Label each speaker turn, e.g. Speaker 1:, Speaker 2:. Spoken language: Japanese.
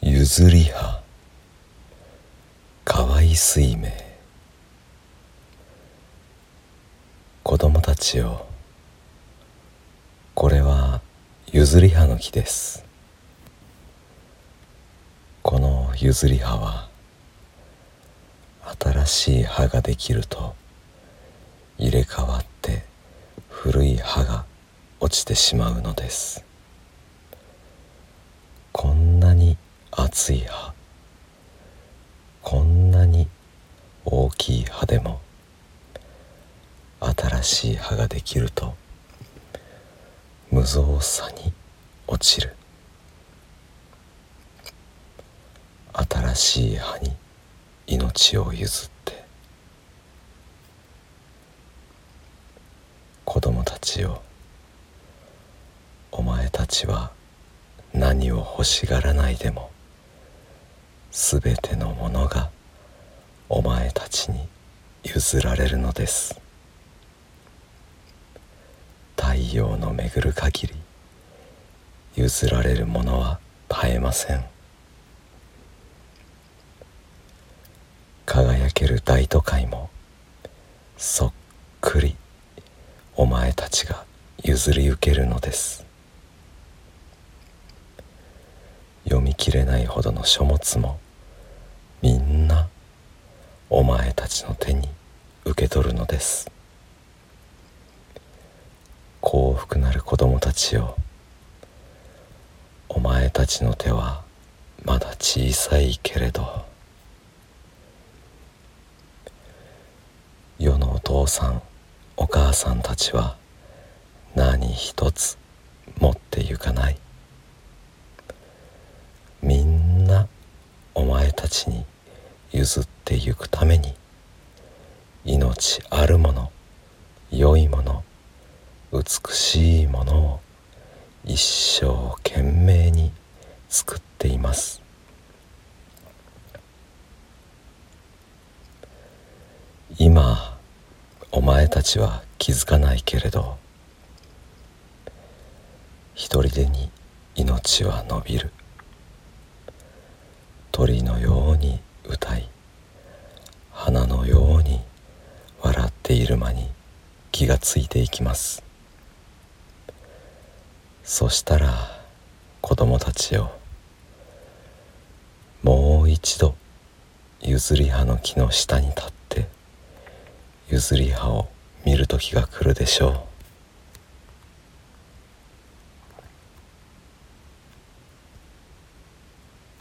Speaker 1: 譲り葉かわい水明子供たちよこれは譲り葉の木です。この譲り葉は新しい葉ができると入れ替わって古い葉が落ちてしまうのですこんなに厚い葉。こんなに大きい葉でも新しい葉ができると無造作に落ちる。新しい葉に命を譲って子供たちよお前たちは何を欲しがらないでもすべてのものがお前たちに譲られるのです。太陽の巡る限り譲られるものは絶えません。輝ける大都会もそっくりお前たちが譲り受けるのです。読み切れないほどの書物もお前たちの手に受け取るのです。幸福なる子供たちよ。お前たちの手はまだ小さいけれど。世のお父さんお母さんたちは何一つ持ってゆかない。みんなお前たちに譲ってゆくために命あるもの良いもの美しいものを一生懸命に作っています。今お前たちは気づかないけれど一人でに命は伸びる。鳥のように歌い花のように笑っている間に気がついていきます。そしたら子供たちをもう一度譲り葉の木の下に立って譲り葉を見る時が来るでしょう。